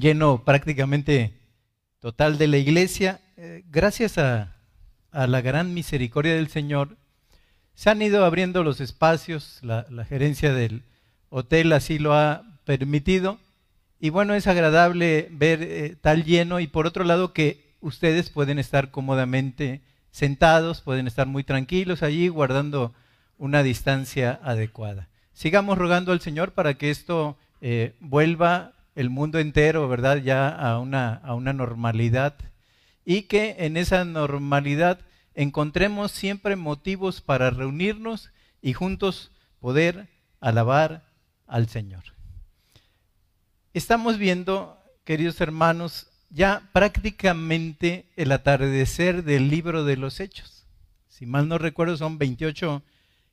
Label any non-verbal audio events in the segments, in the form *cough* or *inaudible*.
lleno prácticamente total de la iglesia. Eh, gracias a, la gran misericordia del Señor, se han ido abriendo los espacios, la, gerencia del hotel así lo ha permitido. Y bueno, es agradable ver eh, tal lleno y por otro lado que ustedes pueden estar cómodamente sentados, pueden estar muy tranquilos allí guardando una distancia adecuada. Sigamos rogando al Señor para que esto eh, vuelva el mundo entero, ¿verdad? Ya a una, a una normalidad y que en esa normalidad encontremos siempre motivos para reunirnos y juntos poder alabar al Señor. Estamos viendo, queridos hermanos, ya prácticamente el atardecer del libro de los Hechos. Si mal no recuerdo, son 28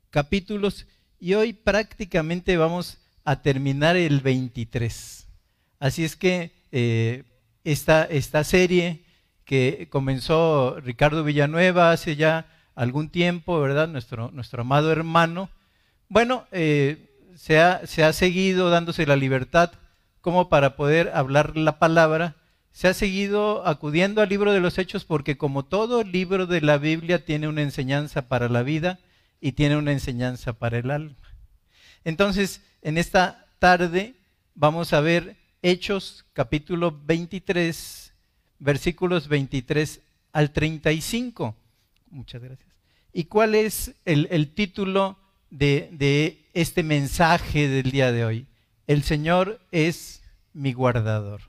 capítulos y hoy prácticamente vamos a terminar el 23. Así es que eh, esta, serie que comenzó Ricardo Villanueva hace ya algún tiempo, ¿verdad? Nuestro, nuestro amado hermano. Bueno, eh, se, ha, se ha seguido dándose la libertad como para poder hablar la palabra. Se ha seguido acudiendo al libro de los hechos porque como todo libro de la Biblia tiene una enseñanza para la vida y tiene una enseñanza para el alma. Entonces, en esta tarde vamos a ver Hechos capítulo 23, versículos 23 al 35. Muchas gracias. ¿Y cuál es el, título de, de este mensaje del día de hoy? El Señor es mi guardador.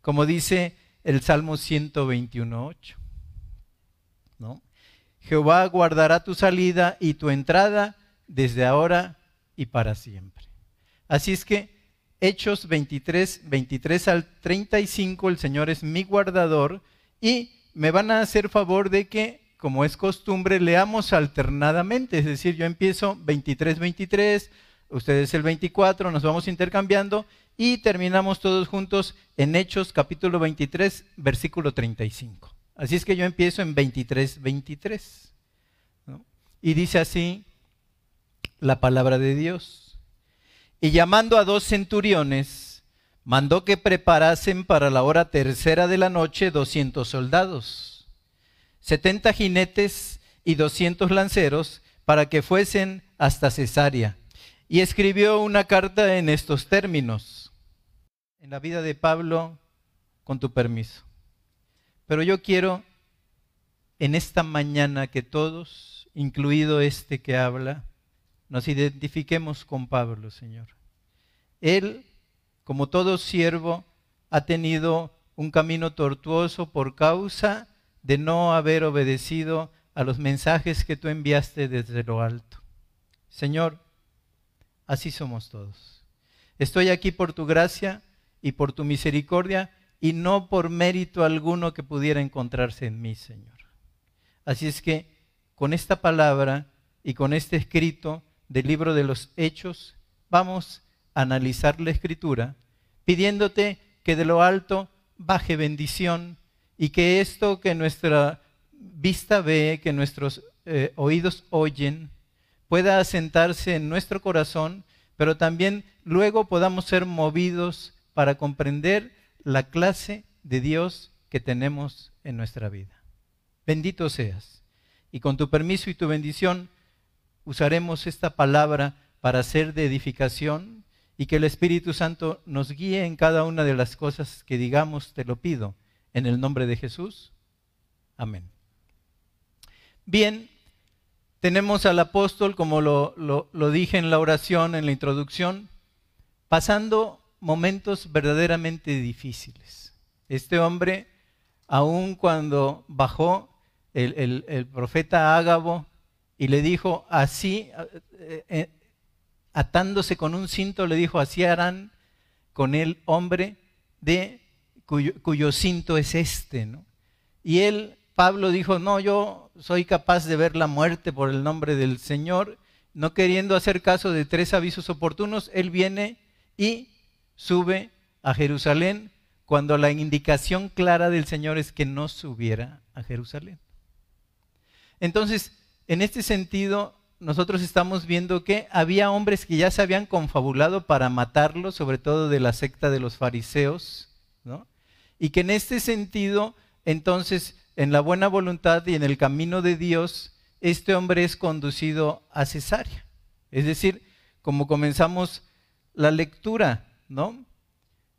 Como dice el Salmo 121.8. ¿no? Jehová guardará tu salida y tu entrada desde ahora y para siempre. Así es que Hechos 23, 23 al 35, el Señor es mi guardador y me van a hacer favor de que, como es costumbre, leamos alternadamente. Es decir, yo empiezo 23, 23, ustedes el 24, nos vamos intercambiando y terminamos todos juntos en Hechos capítulo 23, versículo 35. Así es que yo empiezo en 23, 23. Y dice así la palabra de Dios. Y llamando a dos centuriones, mandó que preparasen para la hora tercera de la noche doscientos soldados, setenta jinetes y doscientos lanceros, para que fuesen hasta Cesarea. Y escribió una carta en estos términos. En la vida de Pablo, con tu permiso. Pero yo quiero en esta mañana que todos, incluido este que habla, nos identifiquemos con Pablo, Señor. Él, como todo siervo, ha tenido un camino tortuoso por causa de no haber obedecido a los mensajes que tú enviaste desde lo alto. Señor, así somos todos. Estoy aquí por tu gracia y por tu misericordia y no por mérito alguno que pudiera encontrarse en mí, Señor. Así es que con esta palabra y con este escrito del libro de los Hechos, vamos a analizar la escritura, pidiéndote que de lo alto baje bendición y que esto que nuestra vista ve, que nuestros eh, oídos oyen, pueda asentarse en nuestro corazón, pero también luego podamos ser movidos para comprender la clase de Dios que tenemos en nuestra vida. Bendito seas. Y con tu permiso y tu bendición, usaremos esta palabra para ser de edificación y que el Espíritu Santo nos guíe en cada una de las cosas que digamos, te lo pido, en el nombre de Jesús. Amén. Bien, tenemos al apóstol, como lo, dije en la oración, en la introducción, pasando momentos verdaderamente difíciles. Este hombre, aun cuando bajó el, el profeta Ágabo y le dijo, así, eh, eh, atándose con un cinto, le dijo, así harán con el hombre de cuyo, cinto es este. ¿no? Y él, Pablo, dijo, no, yo soy capaz de ver la muerte por el nombre del Señor. No queriendo hacer caso de tres avisos oportunos, él viene y sube a Jerusalén cuando la indicación clara del Señor es que no subiera a Jerusalén. Entonces, en este sentido, nosotros estamos viendo que había hombres que ya se habían confabulado para matarlo, sobre todo de la secta de los fariseos, ¿no? Y que en este sentido, entonces, en la buena voluntad y en el camino de Dios, este hombre es conducido a Cesarea. Es decir, como comenzamos la lectura, ¿no?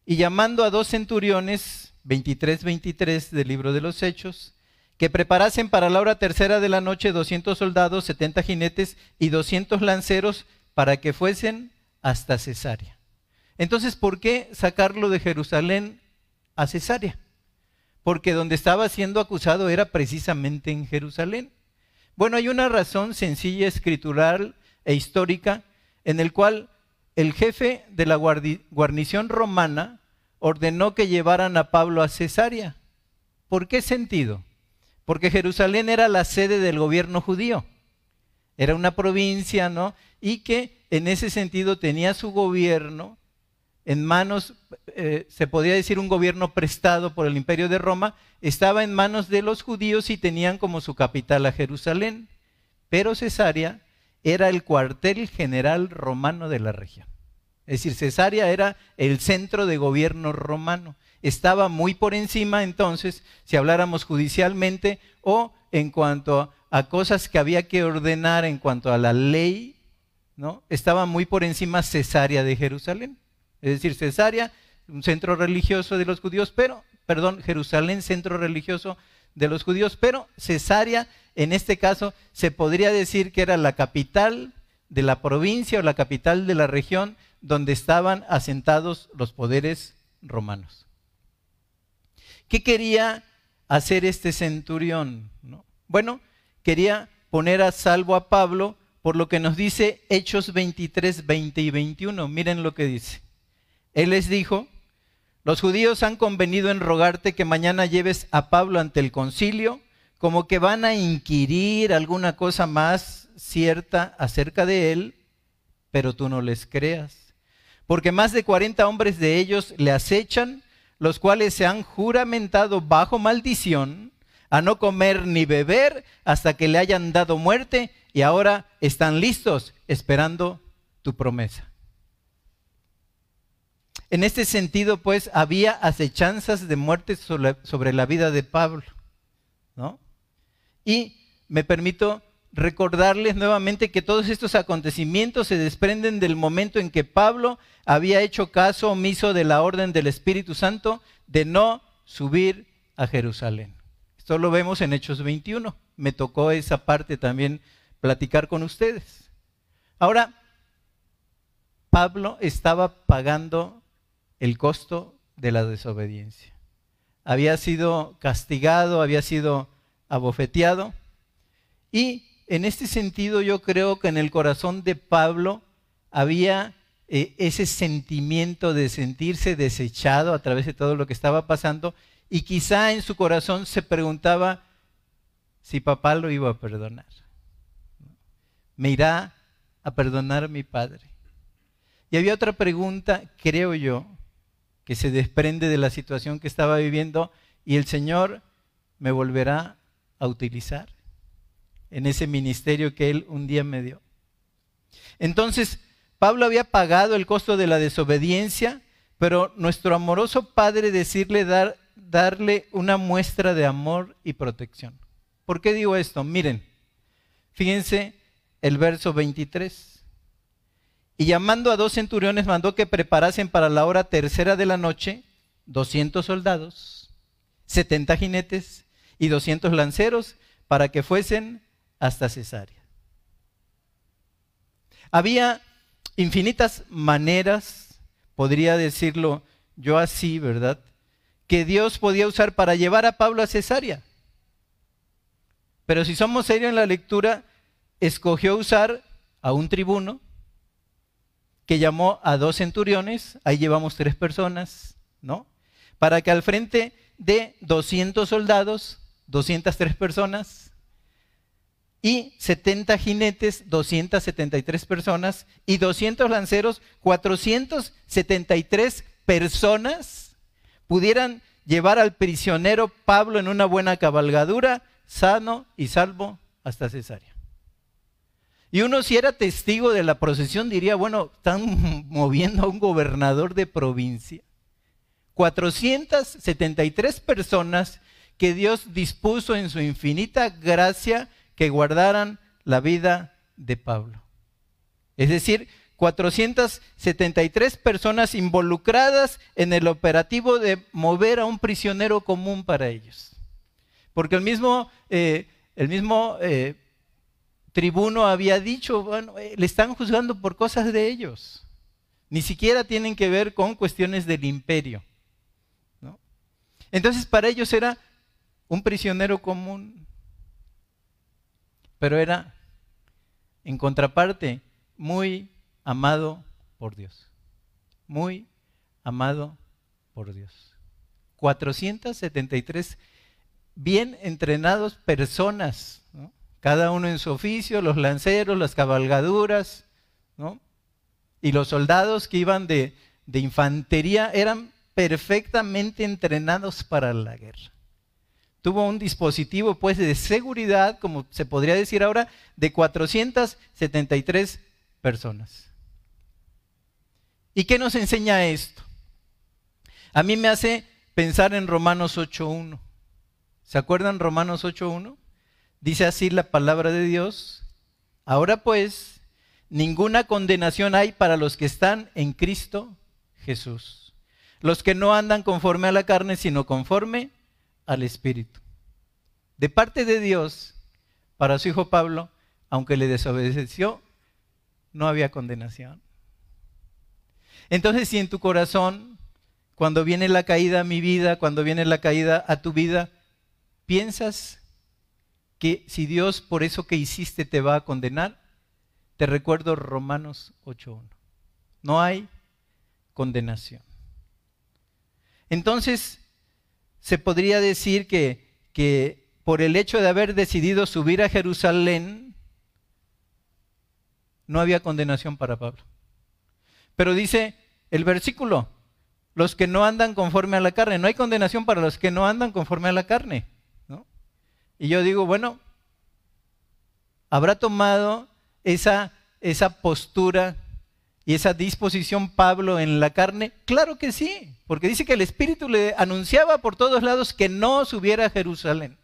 Y llamando a dos centuriones, 23-23 del libro de los Hechos, que preparasen para la hora tercera de la noche 200 soldados, 70 jinetes y 200 lanceros para que fuesen hasta Cesarea. Entonces, ¿por qué sacarlo de Jerusalén a Cesarea? Porque donde estaba siendo acusado era precisamente en Jerusalén. Bueno, hay una razón sencilla, escritural e histórica, en el cual el jefe de la guarnición romana ordenó que llevaran a Pablo a Cesarea. ¿Por qué sentido? Porque Jerusalén era la sede del gobierno judío. Era una provincia, ¿no? Y que en ese sentido tenía su gobierno en manos, eh, se podía decir un gobierno prestado por el imperio de Roma, estaba en manos de los judíos y tenían como su capital a Jerusalén. Pero Cesarea era el cuartel general romano de la región. Es decir, Cesarea era el centro de gobierno romano. Estaba muy por encima entonces, si habláramos judicialmente o en cuanto a cosas que había que ordenar en cuanto a la ley, ¿no? Estaba muy por encima Cesarea de Jerusalén. Es decir, Cesarea, un centro religioso de los judíos, pero, perdón, Jerusalén, centro religioso de los judíos, pero Cesarea en este caso se podría decir que era la capital de la provincia o la capital de la región donde estaban asentados los poderes romanos. ¿Qué quería hacer este centurión? Bueno, quería poner a salvo a Pablo por lo que nos dice Hechos 23, 20 y 21. Miren lo que dice. Él les dijo, los judíos han convenido en rogarte que mañana lleves a Pablo ante el concilio como que van a inquirir alguna cosa más cierta acerca de él, pero tú no les creas. Porque más de 40 hombres de ellos le acechan, los cuales se han juramentado bajo maldición a no comer ni beber hasta que le hayan dado muerte y ahora están listos esperando tu promesa. En este sentido, pues, había acechanzas de muerte sobre, la vida de Pablo, ¿no? Y me permito recordarles nuevamente que todos estos acontecimientos se desprenden del momento en que Pablo había hecho caso omiso de la orden del Espíritu Santo de no subir a Jerusalén. Esto lo vemos en Hechos 21. Me tocó esa parte también platicar con ustedes. Ahora, Pablo estaba pagando el costo de la desobediencia. Había sido castigado, había sido abofeteado. Y en este sentido yo creo que en el corazón de Pablo había eh, ese sentimiento de sentirse desechado a través de todo lo que estaba pasando y quizá en su corazón se preguntaba si papá lo iba a perdonar. ¿Me irá a perdonar mi padre? Y había otra pregunta, creo yo, que se desprende de la situación que estaba viviendo y el Señor me volverá a utilizar en ese ministerio que Él un día me dio. Entonces, Pablo había pagado el costo de la desobediencia, pero nuestro amoroso Padre decirle dar, darle una muestra de amor y protección. ¿Por qué digo esto? Miren, fíjense el verso 23. Y llamando a dos centuriones mandó que preparasen para la hora tercera de la noche 200 soldados, 70 jinetes y 200 lanceros para que fuesen hasta Cesarea. Había infinitas maneras, podría decirlo yo así, ¿verdad? Que Dios podía usar para llevar a Pablo a Cesarea. Pero si somos serios en la lectura, escogió usar a un tribuno que llamó a dos centuriones, ahí llevamos tres personas, ¿no? Para que al frente de 200 soldados 203 personas, y 70 jinetes, 273 personas, y 200 lanceros, 473 personas, pudieran llevar al prisionero Pablo en una buena cabalgadura, sano y salvo hasta Cesarea. Y uno si era testigo de la procesión diría, bueno, están *laughs* moviendo a un gobernador de provincia 473 personas que Dios dispuso en su infinita gracia que guardaran la vida de Pablo. Es decir, 473 personas involucradas en el operativo de mover a un prisionero común para ellos. Porque el mismo, eh, el mismo eh, tribuno había dicho, bueno, eh, le están juzgando por cosas de ellos. Ni siquiera tienen que ver con cuestiones del imperio. Entonces para ellos era un prisionero común. Pero era, en contraparte, muy amado por Dios. Muy amado por Dios. 473 bien entrenados personas, cada uno en su oficio, los lanceros, las cabalgaduras, y los soldados que iban de infantería eran perfectamente entrenados para la guerra. Tuvo un dispositivo pues de seguridad, como se podría decir ahora, de 473 personas. ¿Y qué nos enseña esto? A mí me hace pensar en Romanos 8.1. ¿Se acuerdan Romanos 8.1? Dice así la palabra de Dios. Ahora pues, ninguna condenación hay para los que están en Cristo Jesús. Los que no andan conforme a la carne, sino conforme al Espíritu. De parte de Dios, para su hijo Pablo, aunque le desobedeció, no había condenación. Entonces, si en tu corazón, cuando viene la caída a mi vida, cuando viene la caída a tu vida, piensas que si Dios por eso que hiciste te va a condenar, te recuerdo Romanos 8.1. No hay condenación. Entonces, se podría decir que, que por el hecho de haber decidido subir a Jerusalén, no había condenación para Pablo. Pero dice, el versículo, los que no andan conforme a la carne. No hay condenación para los que no andan conforme a la carne. Y yo digo, bueno, ¿habrá tomado esa, esa postura y esa disposición Pablo en la carne? Claro que sí, porque dice que el Espíritu le anunciaba por todos lados que no subiera a Jerusalén.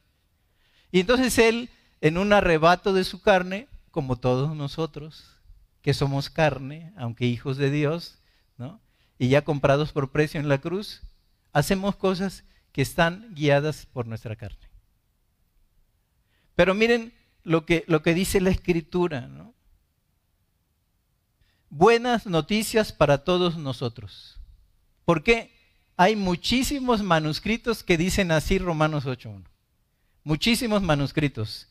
Y entonces él, en un arrebato de su carne, como todos nosotros, que somos carne, aunque hijos de Dios, ¿no? Y ya comprados por precio en la cruz, hacemos cosas que están guiadas por nuestra carne. Pero miren lo que, lo que dice la escritura, ¿no? Buenas noticias para todos nosotros. Porque hay muchísimos manuscritos que dicen así Romanos 8.1. Muchísimos manuscritos.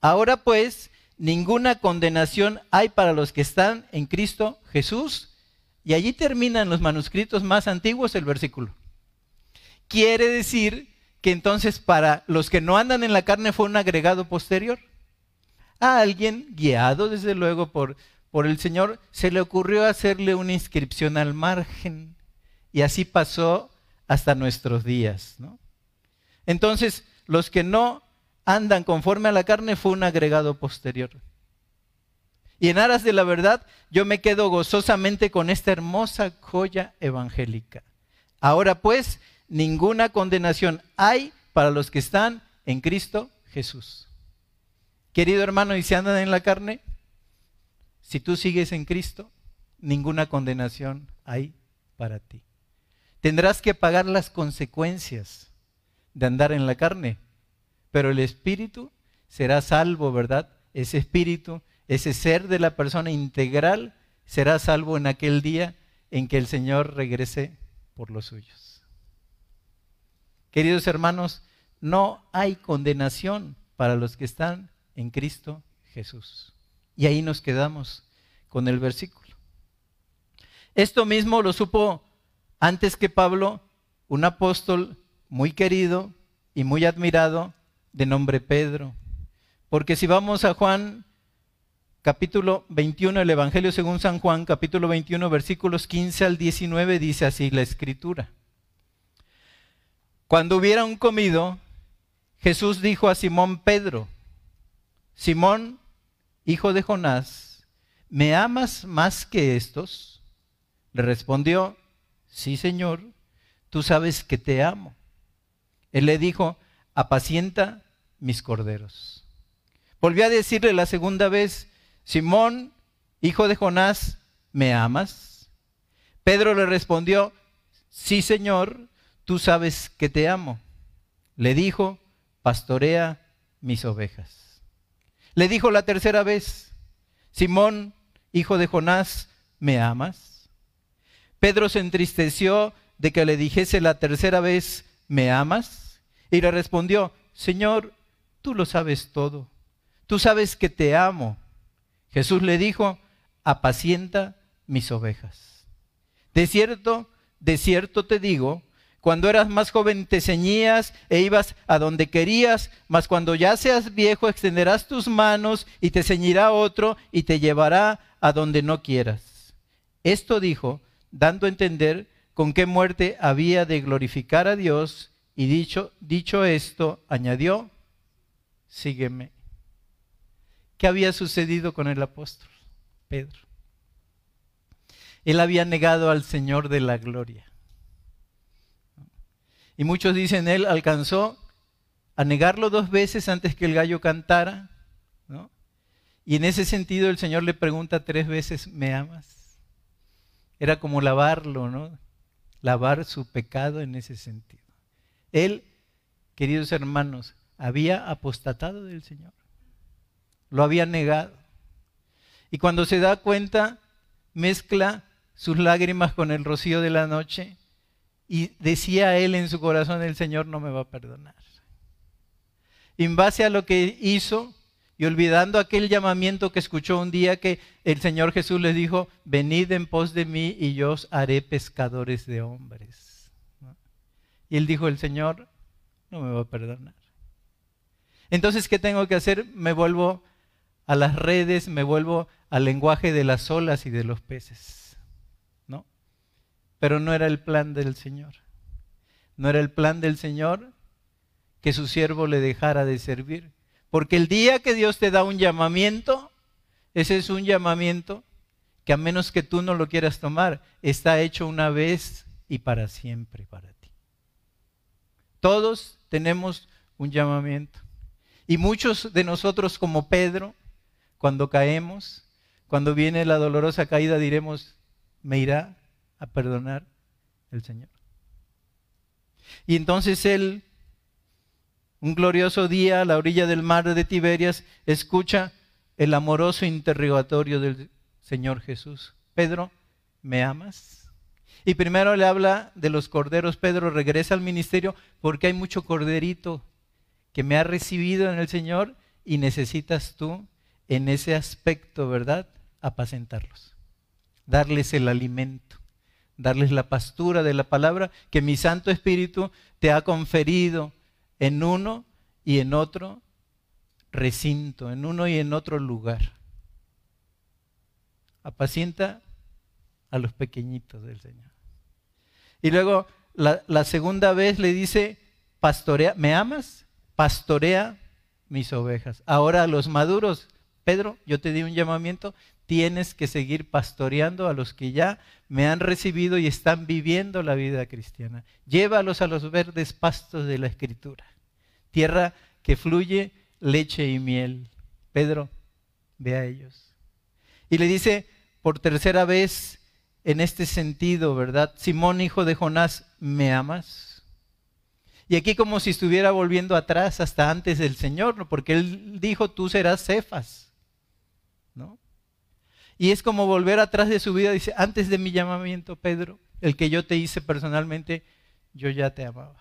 Ahora pues, ninguna condenación hay para los que están en Cristo Jesús. Y allí terminan los manuscritos más antiguos el versículo. Quiere decir que entonces para los que no andan en la carne fue un agregado posterior. A alguien, guiado desde luego por, por el Señor, se le ocurrió hacerle una inscripción al margen. Y así pasó hasta nuestros días. Entonces, los que no andan conforme a la carne fue un agregado posterior. Y en aras de la verdad, yo me quedo gozosamente con esta hermosa joya evangélica. Ahora pues, ninguna condenación hay para los que están en Cristo Jesús. Querido hermano, y si andan en la carne, si tú sigues en Cristo, ninguna condenación hay para ti. Tendrás que pagar las consecuencias de andar en la carne, pero el espíritu será salvo, ¿verdad? Ese espíritu, ese ser de la persona integral será salvo en aquel día en que el Señor regrese por los suyos. Queridos hermanos, no hay condenación para los que están en Cristo Jesús. Y ahí nos quedamos con el versículo. Esto mismo lo supo antes que Pablo, un apóstol muy querido y muy admirado de nombre Pedro. Porque si vamos a Juan capítulo 21, el Evangelio según San Juan, capítulo 21, versículos 15 al 19, dice así la escritura. Cuando hubieran comido, Jesús dijo a Simón Pedro, Simón, hijo de Jonás, ¿me amas más que estos? Le respondió, sí, Señor, tú sabes que te amo. Él le dijo, apacienta mis corderos. Volvió a decirle la segunda vez, Simón, hijo de Jonás, ¿me amas? Pedro le respondió, sí, Señor, tú sabes que te amo. Le dijo, pastorea mis ovejas. Le dijo la tercera vez, Simón, hijo de Jonás, ¿me amas? Pedro se entristeció de que le dijese la tercera vez, ¿me amas? Y le respondió, Señor, tú lo sabes todo. Tú sabes que te amo. Jesús le dijo, apacienta mis ovejas. De cierto, de cierto te digo, cuando eras más joven te ceñías e ibas a donde querías, mas cuando ya seas viejo extenderás tus manos y te ceñirá otro y te llevará a donde no quieras. Esto dijo, dando a entender con qué muerte había de glorificar a Dios, y dicho, dicho esto, añadió, sígueme. ¿Qué había sucedido con el apóstol Pedro? Él había negado al Señor de la gloria. Y muchos dicen, él alcanzó a negarlo dos veces antes que el gallo cantara. ¿no? Y en ese sentido el Señor le pregunta tres veces, ¿me amas? Era como lavarlo, ¿no? lavar su pecado en ese sentido. Él, queridos hermanos, había apostatado del Señor. Lo había negado. Y cuando se da cuenta, mezcla sus lágrimas con el rocío de la noche y decía él en su corazón, el Señor no me va a perdonar. En base a lo que hizo, y olvidando aquel llamamiento que escuchó un día que el Señor Jesús les dijo, venid en pos de mí y yo os haré pescadores de hombres. Y él dijo, el Señor no me va a perdonar. Entonces, ¿qué tengo que hacer? Me vuelvo a las redes, me vuelvo al lenguaje de las olas y de los peces. Pero no era el plan del Señor. No era el plan del Señor que su siervo le dejara de servir porque el día que Dios te da un llamamiento, ese es un llamamiento que a menos que tú no lo quieras tomar, está hecho una vez y para siempre para ti. Todos tenemos un llamamiento. Y muchos de nosotros como Pedro, cuando caemos, cuando viene la dolorosa caída, diremos, me irá a perdonar el Señor. Y entonces Él un glorioso día a la orilla del mar de Tiberias, escucha el amoroso interrogatorio del Señor Jesús. Pedro, ¿me amas? Y primero le habla de los corderos. Pedro regresa al ministerio porque hay mucho corderito que me ha recibido en el Señor y necesitas tú en ese aspecto, ¿verdad? Apacentarlos, darles el alimento, darles la pastura de la palabra que mi Santo Espíritu te ha conferido en uno y en otro recinto, en uno y en otro lugar. Apacienta a los pequeñitos del Señor. Y luego la, segunda vez le dice, pastorea, ¿me amas? Pastorea mis ovejas. Ahora a los maduros, Pedro, yo te di un llamamiento, tienes que seguir pastoreando a los que ya me han recibido y están viviendo la vida cristiana. Llévalos a los verdes pastos de la escritura, tierra que fluye leche y miel. Pedro, ve a ellos. Y le dice por tercera vez en este sentido, ¿verdad? Simón, hijo de Jonás, ¿me amas? Y aquí como si estuviera volviendo atrás hasta antes del Señor, porque él dijo, tú serás Cefas. Y es como volver atrás de su vida, dice, antes de mi llamamiento, Pedro, el que yo te hice personalmente, yo ya te amaba.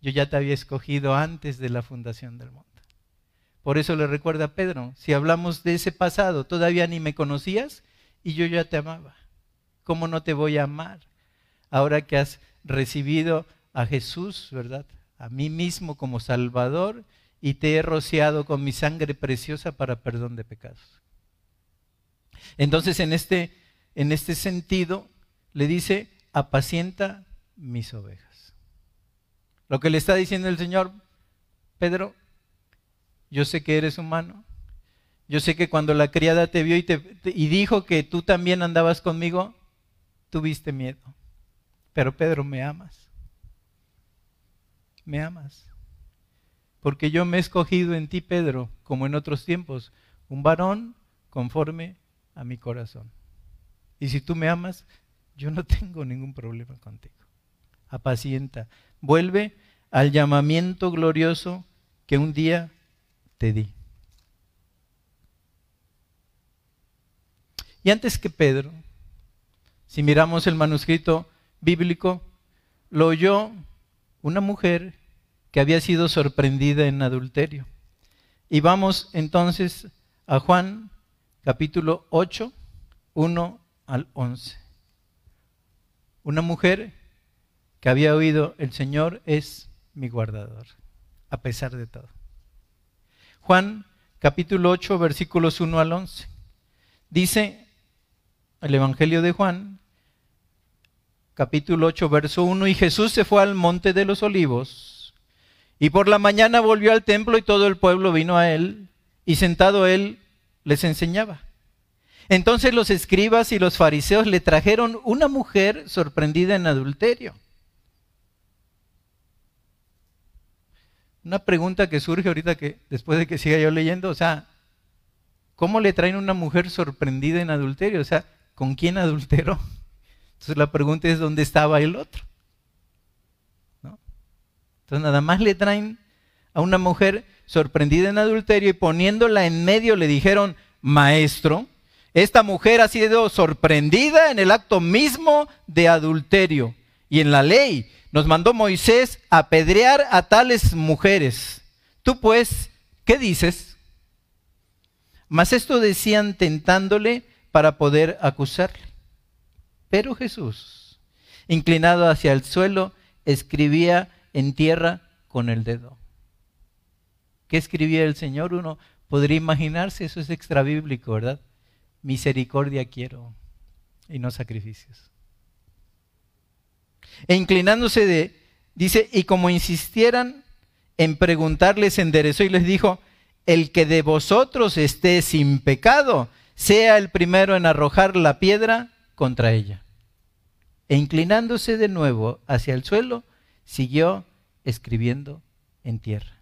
Yo ya te había escogido antes de la fundación del mundo. Por eso le recuerda a Pedro, si hablamos de ese pasado, todavía ni me conocías y yo ya te amaba. ¿Cómo no te voy a amar? Ahora que has recibido a Jesús, ¿verdad? A mí mismo como Salvador y te he rociado con mi sangre preciosa para perdón de pecados. Entonces, en este, en este sentido, le dice, apacienta mis ovejas. Lo que le está diciendo el Señor, Pedro, yo sé que eres humano. Yo sé que cuando la criada te vio y, te, y dijo que tú también andabas conmigo, tuviste miedo. pero Pedro, ¿me amas? ¿Me amas? Porque yo me he escogido en ti, Pedro, como en otros tiempos, un varón conforme a mi corazón. Y si tú me amas, yo no *laughs* tengo ningún problema contigo. Apacienta. Vuelve al llamamiento glorioso que un día te di. Y antes que Pedro, si miramos el manuscrito bíblico, lo oyó una mujer que había sido sorprendida en adulterio. Y vamos entonces a Juan capítulo 8, 1 al 11. Una mujer que había oído, el Señor es mi guardador, a pesar de todo. Juan capítulo 8, versículos 1 al 11. Dice el Evangelio de Juan, capítulo 8, verso 1, y Jesús se fue al monte de los olivos, y por la mañana volvió al templo y todo el pueblo vino a él, y sentado él les enseñaba. Entonces los escribas y los fariseos le trajeron una mujer sorprendida en adulterio. Una pregunta que surge ahorita que después de que siga yo leyendo, o sea, ¿cómo le traen una mujer sorprendida en adulterio? O sea, ¿con quién adulteró? Entonces la pregunta es dónde estaba el otro. Entonces nada más le traen a una mujer sorprendida en adulterio y poniéndola en medio le dijeron, maestro, esta mujer ha sido sorprendida en el acto mismo de adulterio. Y en la ley nos mandó Moisés apedrear a tales mujeres. Tú pues, ¿qué dices? Mas esto decían tentándole para poder acusarle. Pero Jesús, inclinado hacia el suelo, escribía en tierra con el dedo. ¿Qué escribía el Señor? Uno podría imaginarse, eso es extra bíblico, ¿verdad? misericordia quiero y no sacrificios. E inclinándose de, dice, y como insistieran en preguntarles, enderezó y les dijo, el que de vosotros esté sin pecado, sea el primero en arrojar la piedra contra ella. E inclinándose de nuevo hacia el suelo, siguió escribiendo en tierra.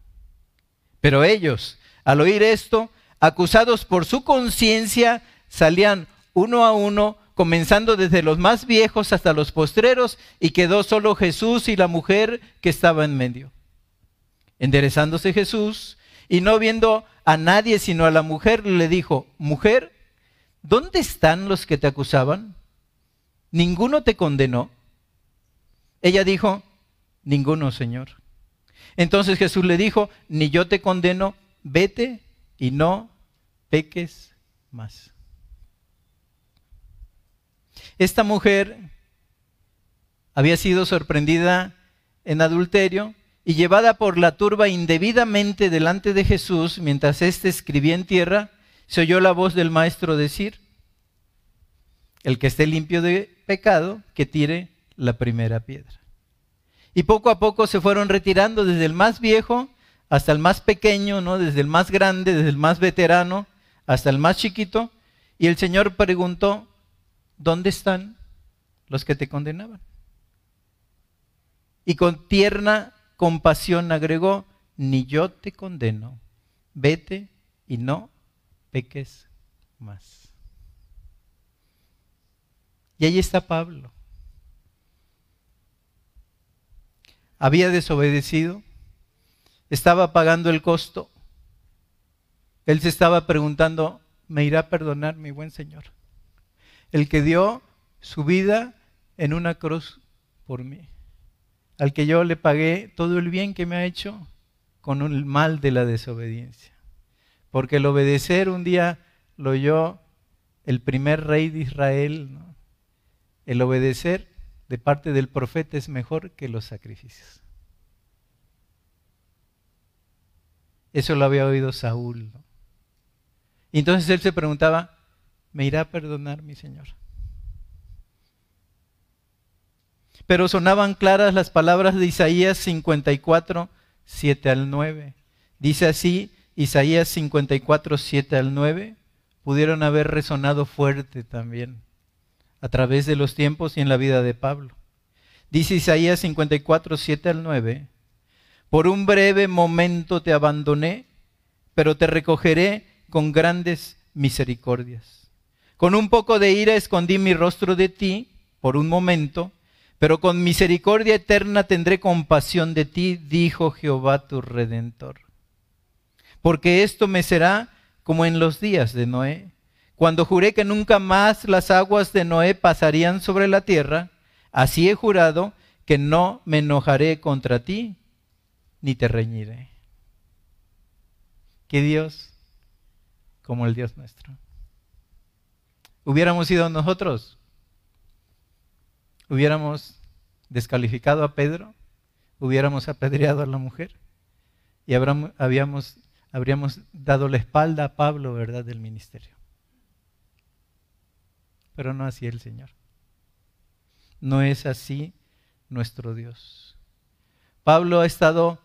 Pero ellos, al oír esto, acusados por su conciencia, salían uno a uno, comenzando desde los más viejos hasta los postreros, y quedó solo Jesús y la mujer que estaba en medio. Enderezándose Jesús, y no viendo a nadie sino a la mujer, le dijo, mujer, ¿dónde están los que te acusaban? ¿Ninguno te condenó? Ella dijo, ninguno, Señor. Entonces Jesús le dijo, ni yo te condeno, vete y no peques más. Esta mujer había sido sorprendida en adulterio y llevada por la turba indebidamente delante de Jesús mientras éste escribía en tierra, se oyó la voz del maestro decir, el que esté limpio de pecado, que tire la primera piedra. Y poco a poco se fueron retirando desde el más viejo hasta el más pequeño, ¿no? desde el más grande, desde el más veterano hasta el más chiquito. Y el Señor preguntó, ¿dónde están los que te condenaban? Y con tierna compasión agregó, ni yo te condeno, vete y no peques más. Y ahí está Pablo. Había desobedecido, estaba pagando el costo. Él se estaba preguntando, ¿me irá a perdonar mi buen Señor? el que dio su vida en una cruz por mí, al que yo le pagué todo el bien que me ha hecho con el mal de la desobediencia. Porque el obedecer un día lo oyó el primer rey de Israel, el obedecer de parte del profeta es mejor que los sacrificios. Eso lo había oído Saúl. Y entonces él se preguntaba, me irá a perdonar mi Señor. Pero sonaban claras las palabras de Isaías 54, 7 al 9. Dice así, Isaías 54, 7 al 9, pudieron haber resonado fuerte también a través de los tiempos y en la vida de Pablo. Dice Isaías 54, 7 al 9. Por un breve momento te abandoné, pero te recogeré con grandes misericordias. Con un poco de ira escondí mi rostro de ti por un momento, pero con misericordia eterna tendré compasión de ti, dijo Jehová tu redentor. Porque esto me será como en los días de Noé, cuando juré que nunca más las aguas de Noé pasarían sobre la tierra, así he jurado que no me enojaré contra ti, ni te reñiré. Que Dios como el Dios nuestro. Hubiéramos sido nosotros, hubiéramos descalificado a Pedro, hubiéramos apedreado a la mujer y habríamos, habríamos dado la espalda a Pablo, ¿verdad?, del ministerio. Pero no así el Señor. No es así nuestro Dios. Pablo ha estado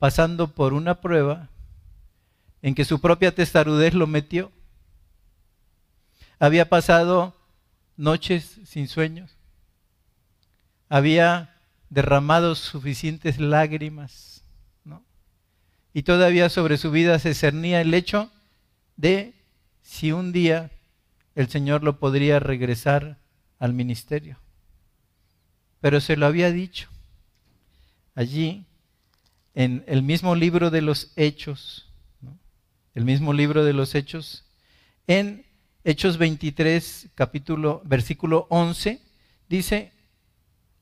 pasando por una prueba en que su propia testarudez lo metió. Había pasado noches sin sueños. Había derramado suficientes lágrimas. ¿no? Y todavía sobre su vida se cernía el hecho de si un día el Señor lo podría regresar al ministerio. Pero se lo había dicho. Allí, en el mismo libro de los Hechos, el mismo libro de los Hechos, en Hechos 23, capítulo, versículo 11, dice,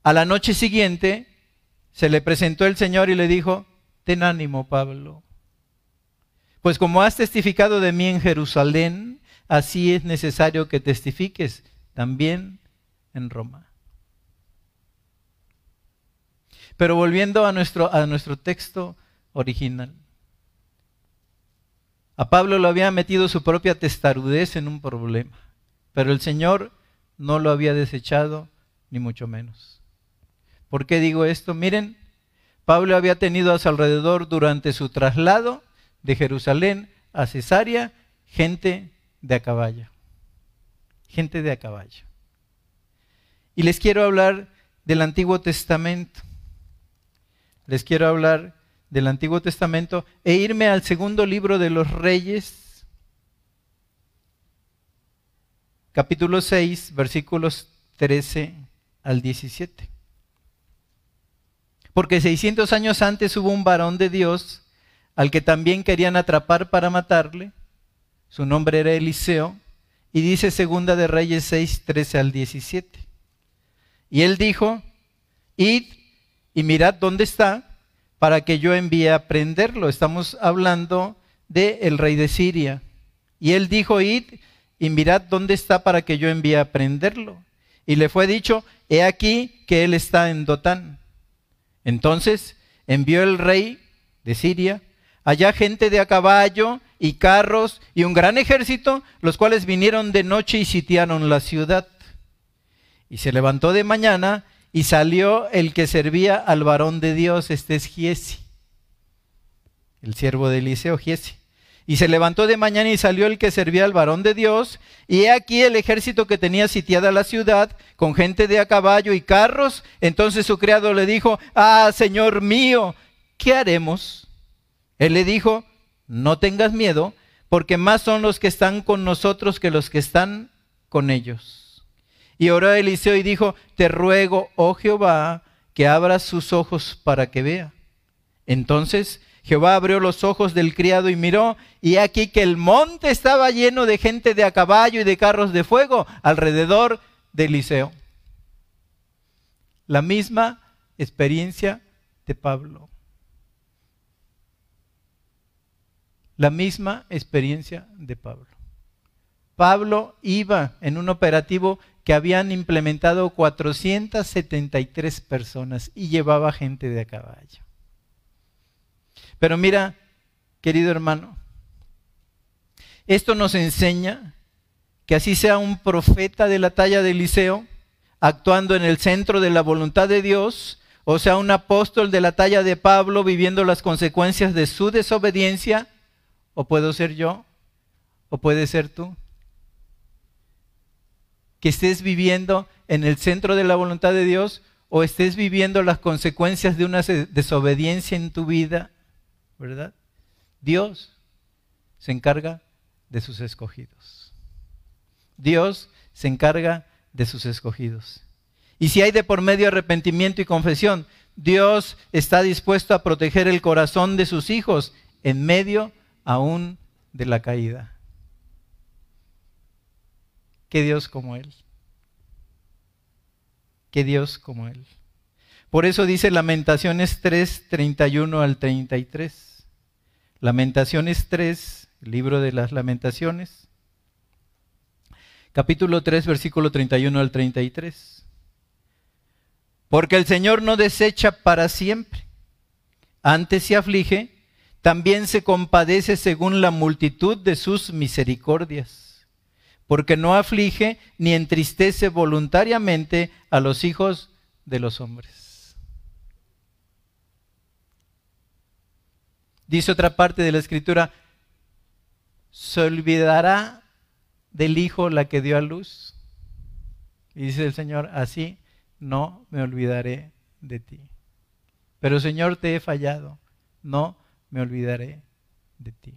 a la noche siguiente se le presentó el Señor y le dijo, ten ánimo, Pablo, pues como has testificado de mí en Jerusalén, así es necesario que testifiques también en Roma. Pero volviendo a nuestro, a nuestro texto original. A Pablo lo había metido su propia testarudez en un problema, pero el Señor no lo había desechado, ni mucho menos. ¿Por qué digo esto? Miren, Pablo había tenido a su alrededor durante su traslado de Jerusalén a Cesarea gente de a caballo. Gente de a caballo. Y les quiero hablar del Antiguo Testamento. Les quiero hablar del Antiguo Testamento e irme al segundo libro de los Reyes, capítulo 6, versículos 13 al 17. Porque 600 años antes hubo un varón de Dios al que también querían atrapar para matarle. Su nombre era Eliseo. Y dice segunda de Reyes 6, 13 al 17. Y él dijo, id y mirad dónde está para que yo envíe a prenderlo. Estamos hablando del el rey de Siria. Y él dijo, id y mirad dónde está para que yo envíe a prenderlo. Y le fue dicho, he aquí que él está en Dotán. Entonces envió el rey de Siria allá gente de a caballo y carros y un gran ejército, los cuales vinieron de noche y sitiaron la ciudad. Y se levantó de mañana y salió el que servía al varón de Dios, este es Giesi, el siervo de Eliseo, Giesi. Y se levantó de mañana y salió el que servía al varón de Dios, y he aquí el ejército que tenía sitiada la ciudad, con gente de a caballo y carros. Entonces su criado le dijo, ah, Señor mío, ¿qué haremos? Él le dijo, no tengas miedo, porque más son los que están con nosotros que los que están con ellos. Y oró Eliseo y dijo, te ruego, oh Jehová, que abras sus ojos para que vea. Entonces Jehová abrió los ojos del criado y miró, y aquí que el monte estaba lleno de gente de a caballo y de carros de fuego alrededor de Eliseo. La misma experiencia de Pablo. La misma experiencia de Pablo. Pablo iba en un operativo que habían implementado 473 personas y llevaba gente de a caballo. Pero mira, querido hermano, esto nos enseña que así sea un profeta de la talla de Eliseo, actuando en el centro de la voluntad de Dios, o sea, un apóstol de la talla de Pablo viviendo las consecuencias de su desobediencia, o puedo ser yo, o puede ser tú que estés viviendo en el centro de la voluntad de Dios o estés viviendo las consecuencias de una desobediencia en tu vida, ¿verdad? Dios se encarga de sus escogidos. Dios se encarga de sus escogidos. Y si hay de por medio arrepentimiento y confesión, Dios está dispuesto a proteger el corazón de sus hijos en medio aún de la caída. ¿Qué Dios como Él? ¿Qué Dios como Él? Por eso dice Lamentaciones 3, 31 al 33. Lamentaciones 3, libro de las Lamentaciones, capítulo 3, versículo 31 al 33. Porque el Señor no desecha para siempre, antes se aflige, también se compadece según la multitud de sus misericordias, porque no aflige ni entristece voluntariamente a los hijos de los hombres. Dice otra parte de la escritura, se olvidará del hijo la que dio a luz. Y dice el Señor, así no me olvidaré de ti. Pero Señor, te he fallado, no me olvidaré de ti.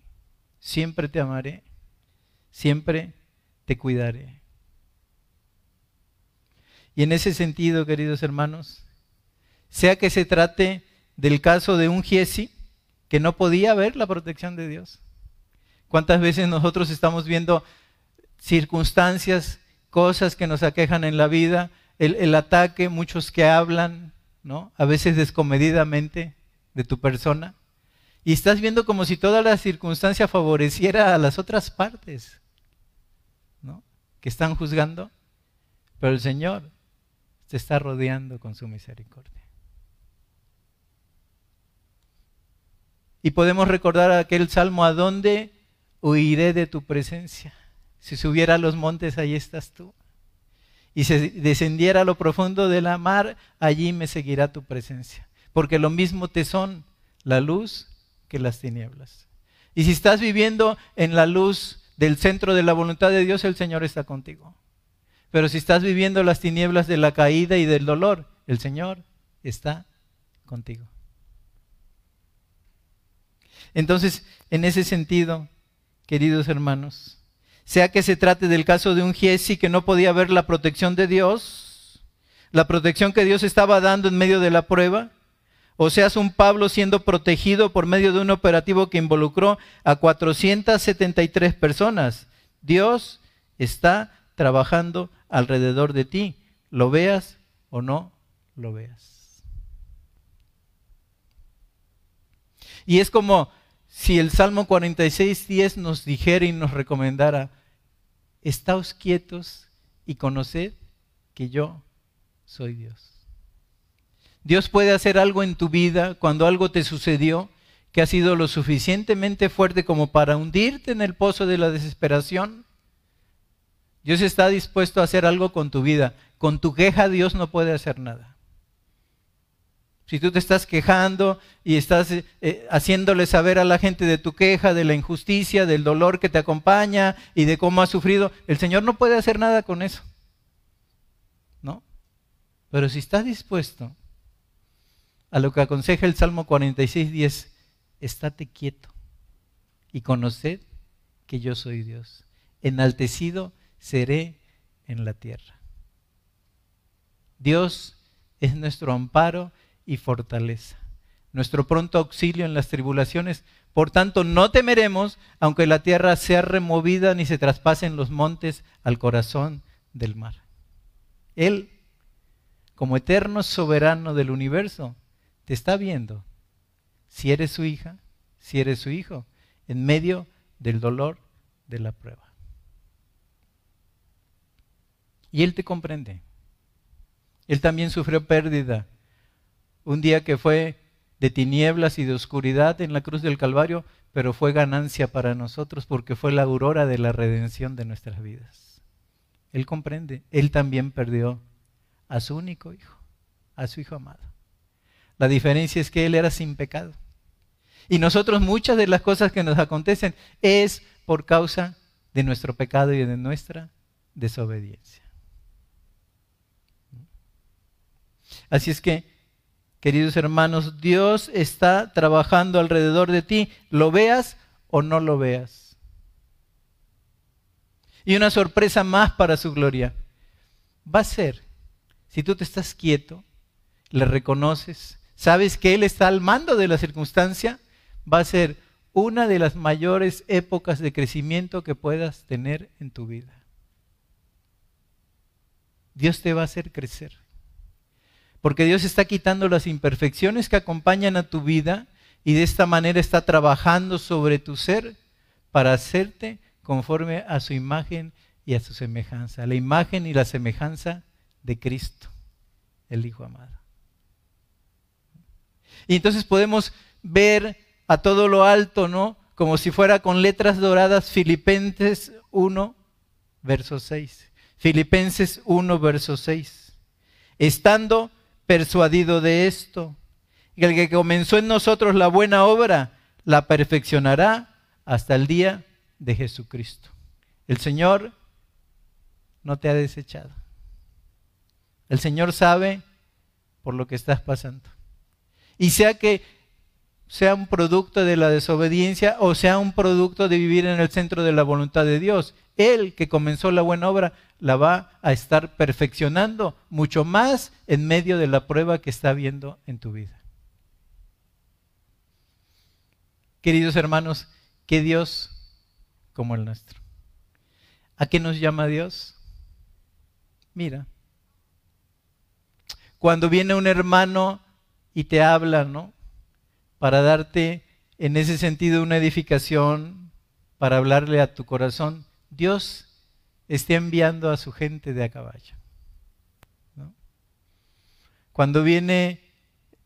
Siempre te amaré, siempre te cuidaré. Y en ese sentido, queridos hermanos, sea que se trate del caso de un Giesi que no podía ver la protección de Dios. ¿Cuántas veces nosotros estamos viendo circunstancias, cosas que nos aquejan en la vida el, ataque, muchos que hablan, ¿no? A veces descomedidamente de tu persona. Y estás viendo como si toda la circunstancia favoreciera a las otras partes, ¿no? Que están juzgando. Pero el Señor te está rodeando con su misericordia. Y podemos recordar aquel salmo, ¿a dónde huiré de tu presencia? Si subiera a los montes, ahí estás tú y se descendiera a lo profundo de la mar, allí me seguirá tu presencia. Porque lo mismo te son la luz que las tinieblas. Y si estás viviendo en la luz del centro de la voluntad de Dios, el Señor está contigo. Pero si estás viviendo las tinieblas de la caída y del dolor, el Señor está contigo. Entonces, en ese sentido, queridos hermanos, sea que se trate del caso de un Giesi que no podía ver la protección de Dios, la protección que Dios estaba dando en medio de la prueba, o seas un Pablo siendo protegido por medio de un operativo que involucró a 473 personas. Dios está trabajando alrededor de ti, lo veas o no lo veas. Y es como si el Salmo 46, 10 nos dijera y nos recomendara, estáos quietos y conoced que yo soy Dios. Dios puede hacer algo en tu vida cuando algo te sucedió que ha sido lo suficientemente fuerte como para hundirte en el pozo de la desesperación. Dios está dispuesto a hacer algo con tu vida. Con tu queja Dios no puede hacer nada. Si tú te estás quejando y estás eh, eh, haciéndole saber a la gente de tu queja, de la injusticia, del dolor que te acompaña y de cómo has sufrido, el Señor no puede hacer nada con eso. ¿No? Pero si estás dispuesto a lo que aconseja el Salmo 46, 10, estate quieto y conoced que yo soy Dios. Enaltecido seré en la tierra. Dios es nuestro amparo y fortaleza, nuestro pronto auxilio en las tribulaciones. Por tanto, no temeremos, aunque la tierra sea removida ni se traspasen los montes al corazón del mar. Él, como eterno soberano del universo, te está viendo si eres su hija, si eres su hijo, en medio del dolor de la prueba. Y Él te comprende. Él también sufrió pérdida un día que fue de tinieblas y de oscuridad en la cruz del Calvario, pero fue ganancia para nosotros porque fue la aurora de la redención de nuestras vidas. Él comprende, Él también perdió a su único hijo, a su hijo amado. La diferencia es que Él era sin pecado. Y nosotros muchas de las cosas que nos acontecen es por causa de nuestro pecado y de nuestra desobediencia. Así es que, queridos hermanos, Dios está trabajando alrededor de ti, lo veas o no lo veas. Y una sorpresa más para su gloria. Va a ser, si tú te estás quieto, le reconoces, sabes que Él está al mando de la circunstancia, va a ser una de las mayores épocas de crecimiento que puedas tener en tu vida. Dios te va a hacer crecer. Porque Dios está quitando las imperfecciones que acompañan a tu vida y de esta manera está trabajando sobre tu ser para hacerte conforme a su imagen y a su semejanza. La imagen y la semejanza de Cristo, el Hijo amado. Y entonces podemos ver a todo lo alto, ¿no? Como si fuera con letras doradas, Filipenses 1, verso 6. Filipenses 1, verso 6. Estando persuadido de esto, que el que comenzó en nosotros la buena obra, la perfeccionará hasta el día de Jesucristo. El Señor no te ha desechado. El Señor sabe por lo que estás pasando. Y sea que sea un producto de la desobediencia o sea un producto de vivir en el centro de la voluntad de Dios. Él que comenzó la buena obra la va a estar perfeccionando mucho más en medio de la prueba que está viendo en tu vida. Queridos hermanos, ¿qué Dios como el nuestro? ¿A qué nos llama Dios? Mira, cuando viene un hermano y te habla, ¿no? Para darte en ese sentido una edificación, para hablarle a tu corazón. Dios está enviando a su gente de a caballo. Cuando viene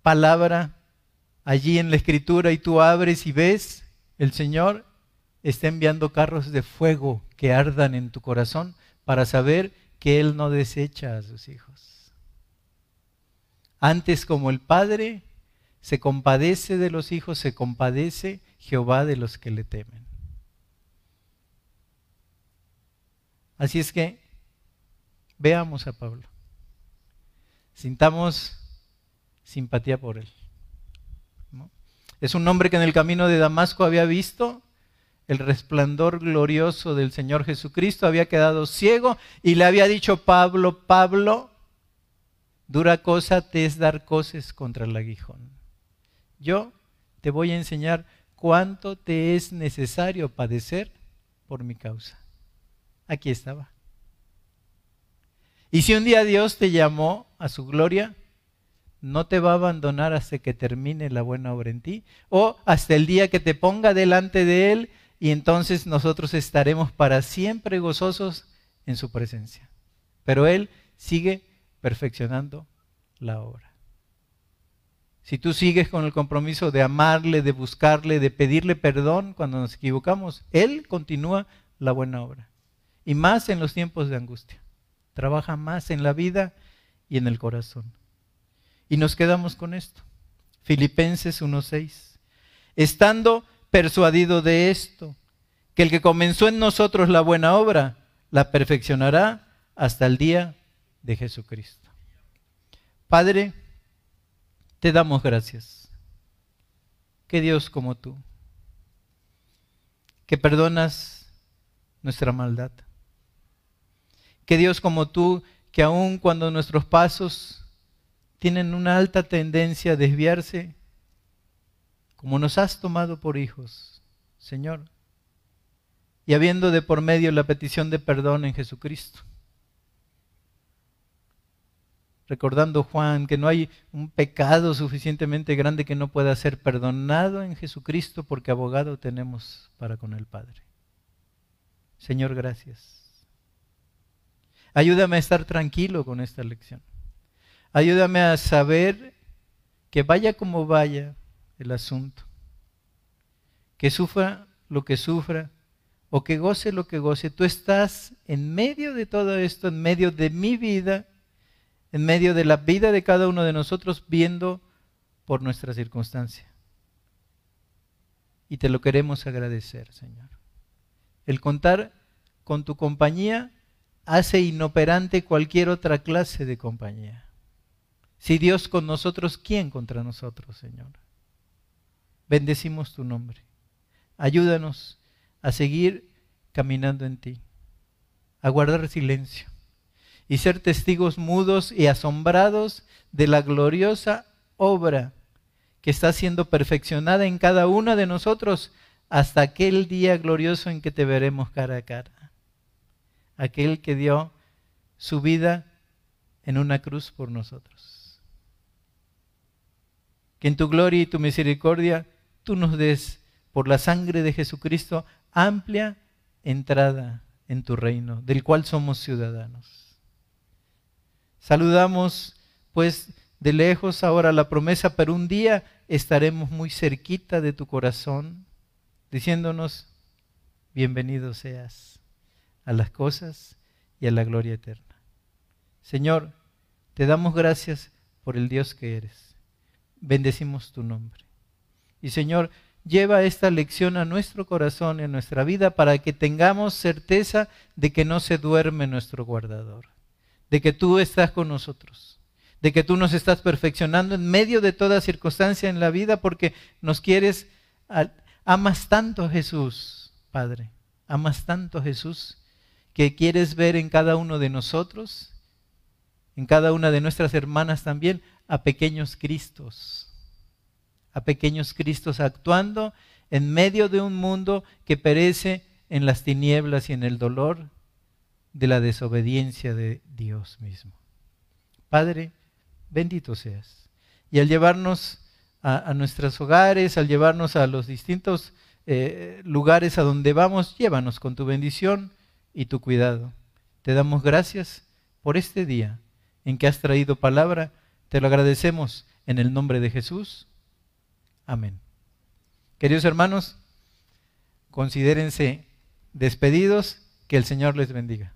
palabra allí en la escritura y tú abres y ves, el Señor está enviando carros de fuego que ardan en tu corazón para saber que Él no desecha a sus hijos. Antes como el Padre se compadece de los hijos, se compadece Jehová de los que le temen. Así es que veamos a Pablo. Sintamos simpatía por él. Es un hombre que en el camino de Damasco había visto el resplandor glorioso del Señor Jesucristo, había quedado ciego y le había dicho Pablo, Pablo, Dura cosa te es dar cosas contra el aguijón. Yo te voy a enseñar cuánto te es necesario padecer por mi causa. Aquí estaba. Y si un día Dios te llamó a su gloria, no te va a abandonar hasta que termine la buena obra en ti, o hasta el día que te ponga delante de Él, y entonces nosotros estaremos para siempre gozosos en su presencia. Pero Él sigue perfeccionando la obra. Si tú sigues con el compromiso de amarle, de buscarle, de pedirle perdón cuando nos equivocamos, Él continúa la buena obra. Y más en los tiempos de angustia. Trabaja más en la vida y en el corazón. Y nos quedamos con esto. Filipenses 1.6. Estando persuadido de esto, que el que comenzó en nosotros la buena obra, la perfeccionará hasta el día de Jesucristo. Padre, te damos gracias. Que Dios como tú, que perdonas nuestra maldad. Que Dios como tú, que aun cuando nuestros pasos tienen una alta tendencia a desviarse, como nos has tomado por hijos, Señor, y habiendo de por medio la petición de perdón en Jesucristo recordando Juan que no hay un pecado suficientemente grande que no pueda ser perdonado en Jesucristo porque abogado tenemos para con el Padre. Señor, gracias. Ayúdame a estar tranquilo con esta lección. Ayúdame a saber que vaya como vaya el asunto, que sufra lo que sufra o que goce lo que goce, tú estás en medio de todo esto, en medio de mi vida en medio de la vida de cada uno de nosotros viendo por nuestra circunstancia. Y te lo queremos agradecer, Señor. El contar con tu compañía hace inoperante cualquier otra clase de compañía. Si Dios con nosotros, ¿quién contra nosotros, Señor? Bendecimos tu nombre. Ayúdanos a seguir caminando en ti, a guardar silencio y ser testigos mudos y asombrados de la gloriosa obra que está siendo perfeccionada en cada uno de nosotros hasta aquel día glorioso en que te veremos cara a cara. Aquel que dio su vida en una cruz por nosotros. Que en tu gloria y tu misericordia tú nos des por la sangre de Jesucristo amplia entrada en tu reino, del cual somos ciudadanos. Saludamos pues de lejos ahora la promesa, pero un día estaremos muy cerquita de tu corazón, diciéndonos, bienvenido seas a las cosas y a la gloria eterna. Señor, te damos gracias por el Dios que eres. Bendecimos tu nombre. Y Señor, lleva esta lección a nuestro corazón y a nuestra vida para que tengamos certeza de que no se duerme nuestro guardador, de que tú estás con nosotros, de que tú nos estás perfeccionando en medio de toda circunstancia en la vida porque nos quieres, amas tanto a Jesús, Padre, amas tanto a Jesús que quieres ver en cada uno de nosotros, en cada una de nuestras hermanas también, a pequeños Cristos a pequeños Cristos actuando en medio de un mundo que perece en las tinieblas y en el dolor de la desobediencia de Dios mismo. Padre, bendito seas. Y al llevarnos a, nuestros hogares, al llevarnos a los distintos eh, lugares a donde vamos, llévanos con tu bendición y tu cuidado. Te damos gracias por este día en que has traído palabra. Te lo agradecemos en el nombre de Jesús. Amén. Queridos hermanos, considérense despedidos, que el Señor les bendiga.